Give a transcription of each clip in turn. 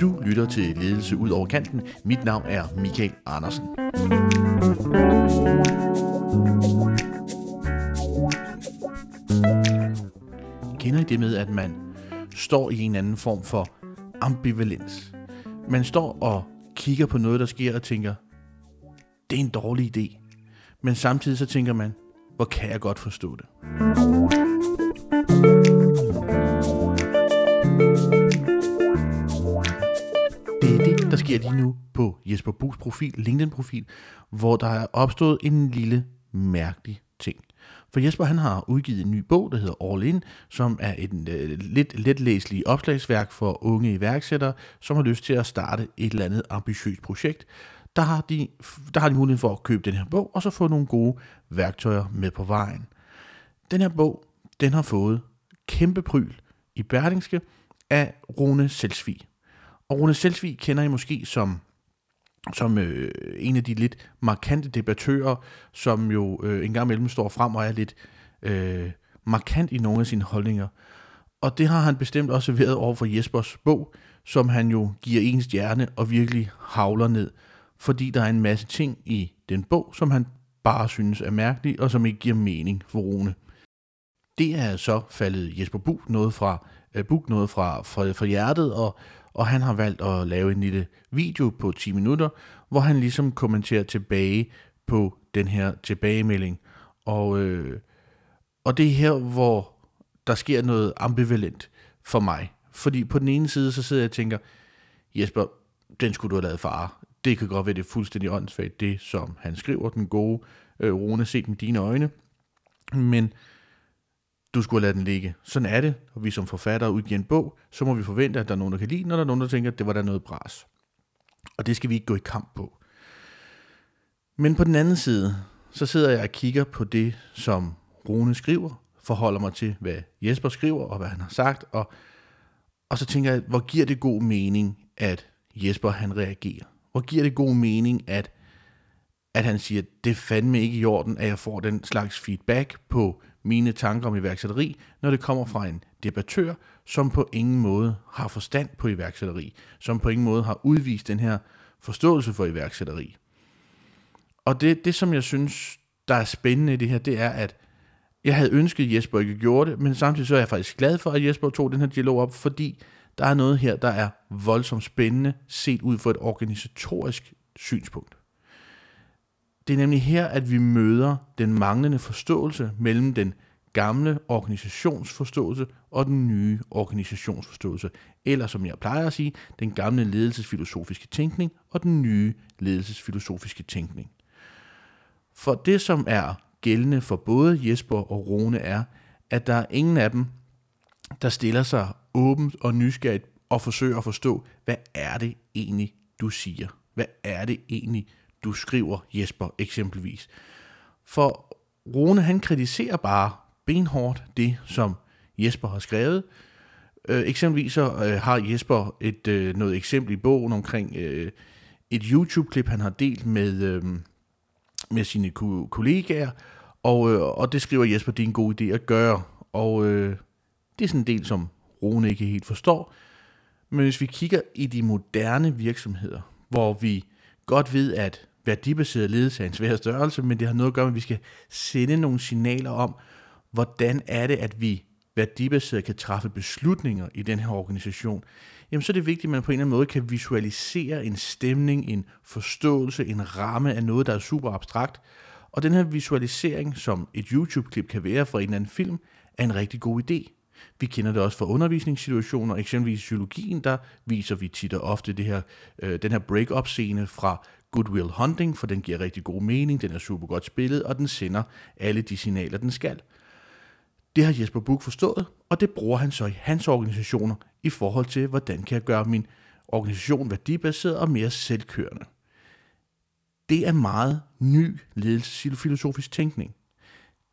Du lytter til Ledelse ud over kanten. Mit navn er Michael Andersen. Kender I det med, at man står i en anden form for ambivalens? Man står og kigger på noget, der sker og tænker, det er en dårlig idé. Men samtidig så tænker man, hvor kan jeg godt forstå det? Det er det, der sker lige nu på Jesper Buchs profil, LinkedIn-profil, hvor der er opstået en lille mærkelig ting. For Jesper han har udgivet en ny bog, der hedder All In, som er et øh, lidt letlæseligt opslagsværk for unge iværksættere, som har lyst til at starte et eller andet ambitiøst projekt. Der har, de, der har de mulighed for at købe den her bog, og så få nogle gode værktøjer med på vejen. Den her bog, den har fået kæmpe pryl i Berlingske af Rune Selsvig. Og Rune Selsvig kender I måske som som øh, en af de lidt markante debattører, som jo øh, en gang imellem står frem og er lidt øh, markant i nogle af sine holdninger. Og det har han bestemt også serveret over for Jespers bog, som han jo giver ens hjerne og virkelig havler ned, fordi der er en masse ting i den bog, som han bare synes er mærkelig og som ikke giver mening for Rune. Det er så faldet Jesper Bug noget fra, øh, Bug noget fra, fra, fra hjertet, og, og han har valgt at lave en lille video på 10 minutter, hvor han ligesom kommenterer tilbage på den her tilbagemelding. Og, øh, og det er her, hvor der sker noget ambivalent for mig. Fordi på den ene side, så sidder jeg og tænker, Jesper, den skulle du have lavet far. Det kan godt være, det er fuldstændig åndssvagt, det som han skriver, den gode øh, Rune, set med dine øjne. Men du skulle lade den ligge. Sådan er det, og vi som forfattere udgiver en bog, så må vi forvente, at der er nogen, der kan lide den, og der er nogen, der tænker, at det var der noget bras. Og det skal vi ikke gå i kamp på. Men på den anden side, så sidder jeg og kigger på det, som Rune skriver, forholder mig til, hvad Jesper skriver, og hvad han har sagt, og, og så tænker jeg, hvor giver det god mening, at Jesper han reagerer? Hvor giver det god mening, at, at han siger, det er fandme ikke i orden, at jeg får den slags feedback på mine tanker om iværksætteri, når det kommer fra en debattør, som på ingen måde har forstand på iværksætteri, som på ingen måde har udvist den her forståelse for iværksætteri. Og det, det som jeg synes, der er spændende i det her, det er, at jeg havde ønsket, at Jesper ikke gjorde det, men samtidig så er jeg faktisk glad for, at Jesper tog den her dialog op, fordi der er noget her, der er voldsomt spændende, set ud fra et organisatorisk synspunkt. Det er nemlig her, at vi møder den manglende forståelse mellem den gamle organisationsforståelse og den nye organisationsforståelse. Eller som jeg plejer at sige, den gamle ledelsesfilosofiske tænkning og den nye ledelsesfilosofiske tænkning. For det, som er gældende for både Jesper og Rune, er, at der er ingen af dem, der stiller sig åbent og nysgerrigt og forsøger at forstå, hvad er det egentlig, du siger? Hvad er det egentlig, du skriver, Jesper, eksempelvis. For Rune, han kritiserer bare benhårdt det, som Jesper har skrevet. Øh, eksempelvis så øh, har Jesper et øh, noget eksempel i bogen omkring øh, et YouTube-klip, han har delt med, øh, med sine ko- kollegaer, og, øh, og det skriver Jesper, det er en god idé at gøre. Og øh, det er sådan en del, som Rune ikke helt forstår. Men hvis vi kigger i de moderne virksomheder, hvor vi godt ved, at værdibaseret ledelse er en svær størrelse, men det har noget at gøre med, at vi skal sende nogle signaler om, hvordan er det, at vi værdibaseret kan træffe beslutninger i den her organisation, jamen så er det vigtigt, at man på en eller anden måde kan visualisere en stemning, en forståelse, en ramme af noget, der er super abstrakt. Og den her visualisering, som et YouTube-klip kan være fra en eller anden film, er en rigtig god idé. Vi kender det også fra undervisningssituationer, eksempelvis i psykologien, der viser vi tit og ofte det her, øh, den her break-up-scene fra Goodwill Hunting, for den giver rigtig god mening, den er super godt spillet, og den sender alle de signaler, den skal. Det har Jesper Buch forstået, og det bruger han så i hans organisationer i forhold til, hvordan kan jeg gøre min organisation værdibaseret og mere selvkørende. Det er meget ny ledelsesfilosofisk tænkning.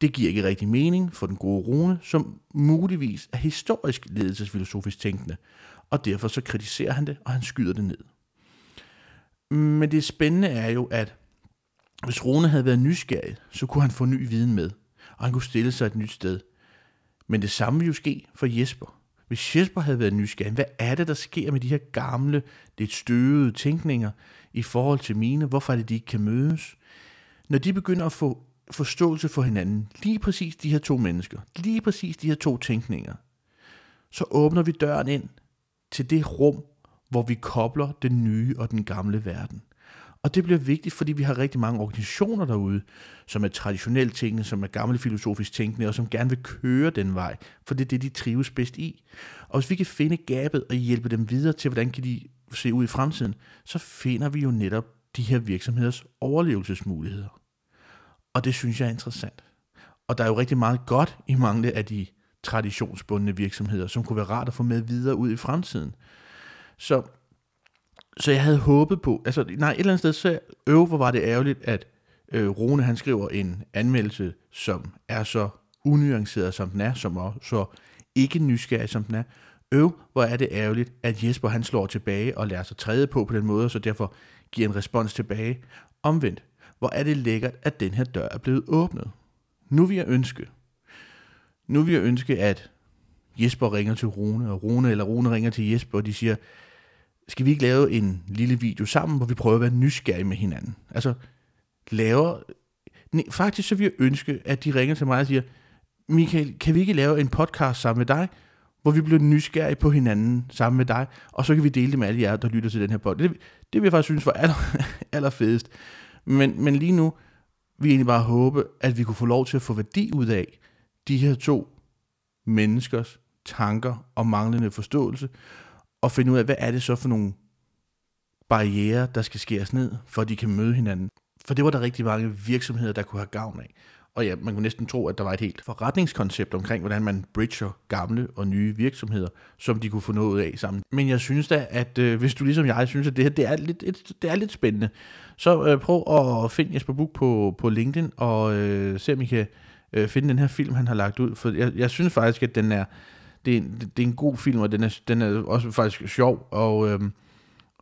Det giver ikke rigtig mening for den gode Rune, som muligvis er historisk ledelsesfilosofisk tænkende, og derfor så kritiserer han det, og han skyder det ned. Men det spændende er jo, at hvis Rune havde været nysgerrig, så kunne han få ny viden med, og han kunne stille sig et nyt sted. Men det samme ville jo ske for Jesper. hvis Jesper havde været nysgerrig, hvad er det, der sker med de her gamle, lidt støvede tænkninger i forhold til mine? Hvorfor er det, de ikke kan mødes? Når de begynder at få forståelse for hinanden, lige præcis de her to mennesker, lige præcis de her to tænkninger, så åbner vi døren ind til det rum, hvor vi kobler den nye og den gamle verden. Og det bliver vigtigt, fordi vi har rigtig mange organisationer derude, som er traditionelt tænkende, som er gamle filosofisk tænkende, og som gerne vil køre den vej, for det er det, de trives bedst i. Og hvis vi kan finde gabet og hjælpe dem videre til, hvordan kan de se ud i fremtiden, så finder vi jo netop de her virksomheders overlevelsesmuligheder. Og det synes jeg er interessant. Og der er jo rigtig meget godt i mange af de traditionsbundne virksomheder, som kunne være rart at få med videre ud i fremtiden. Så, så jeg havde håbet på, altså nej, et eller andet sted, så øv, hvor var det ærgerligt, at øh, Rune han skriver en anmeldelse, som er så unuanceret som den er, som også så ikke nysgerrig som den er. Øv, hvor er det ærgerligt, at Jesper han slår tilbage og lærer sig træde på på den måde, så derfor giver en respons tilbage. Omvendt, hvor er det lækkert, at den her dør er blevet åbnet. Nu vil jeg ønske, nu vil jeg ønske, at Jesper ringer til Rune, og Rune eller Rune ringer til Jesper, og de siger, skal vi ikke lave en lille video sammen, hvor vi prøver at være nysgerrige med hinanden? Altså, laver... Nej, faktisk så vil jeg ønske, at de ringer til mig og siger, Michael, kan vi ikke lave en podcast sammen med dig, hvor vi bliver nysgerrige på hinanden sammen med dig, og så kan vi dele det med alle jer, der lytter til den her podcast. Det, det vil jeg faktisk synes var aller, allerfedest. Men, men lige nu vil jeg egentlig bare håbe, at vi kunne få lov til at få værdi ud af de her to menneskers tanker og manglende forståelse, og finde ud af, hvad er det så for nogle barriere, der skal skæres ned, for at de kan møde hinanden. For det var der rigtig mange virksomheder, der kunne have gavn af. Og ja, man kunne næsten tro, at der var et helt forretningskoncept omkring, hvordan man bridger gamle og nye virksomheder, som de kunne få noget af sammen. Men jeg synes da, at øh, hvis du ligesom jeg synes, at det her det er lidt, et, det er lidt spændende, så øh, prøv at finde Jesper Buch på, på LinkedIn, og øh, se om I kan øh, finde den her film, han har lagt ud. For jeg, jeg synes faktisk, at den er, det, er, det er en god film, og den er, den er også faktisk sjov, og, øhm,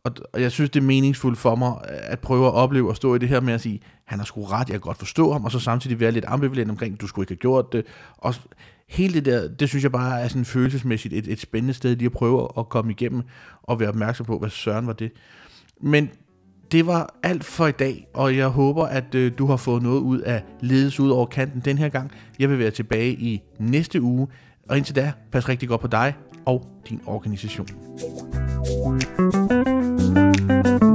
og, og jeg synes, det er meningsfuldt for mig at prøve at opleve og stå i det her med at sige, han har sgu ret, jeg kan godt forstå ham, og så samtidig være lidt ambivalent omkring, du skulle ikke have gjort det. Og hele det der, det synes jeg bare er sådan følelsesmæssigt et, et spændende sted lige at prøve at komme igennem og være opmærksom på, hvad søren var det. Men det var alt for i dag, og jeg håber, at øh, du har fået noget ud af ledes ud over kanten den her gang. Jeg vil være tilbage i næste uge, og indtil da, pas rigtig godt på dig og din organisation. thank you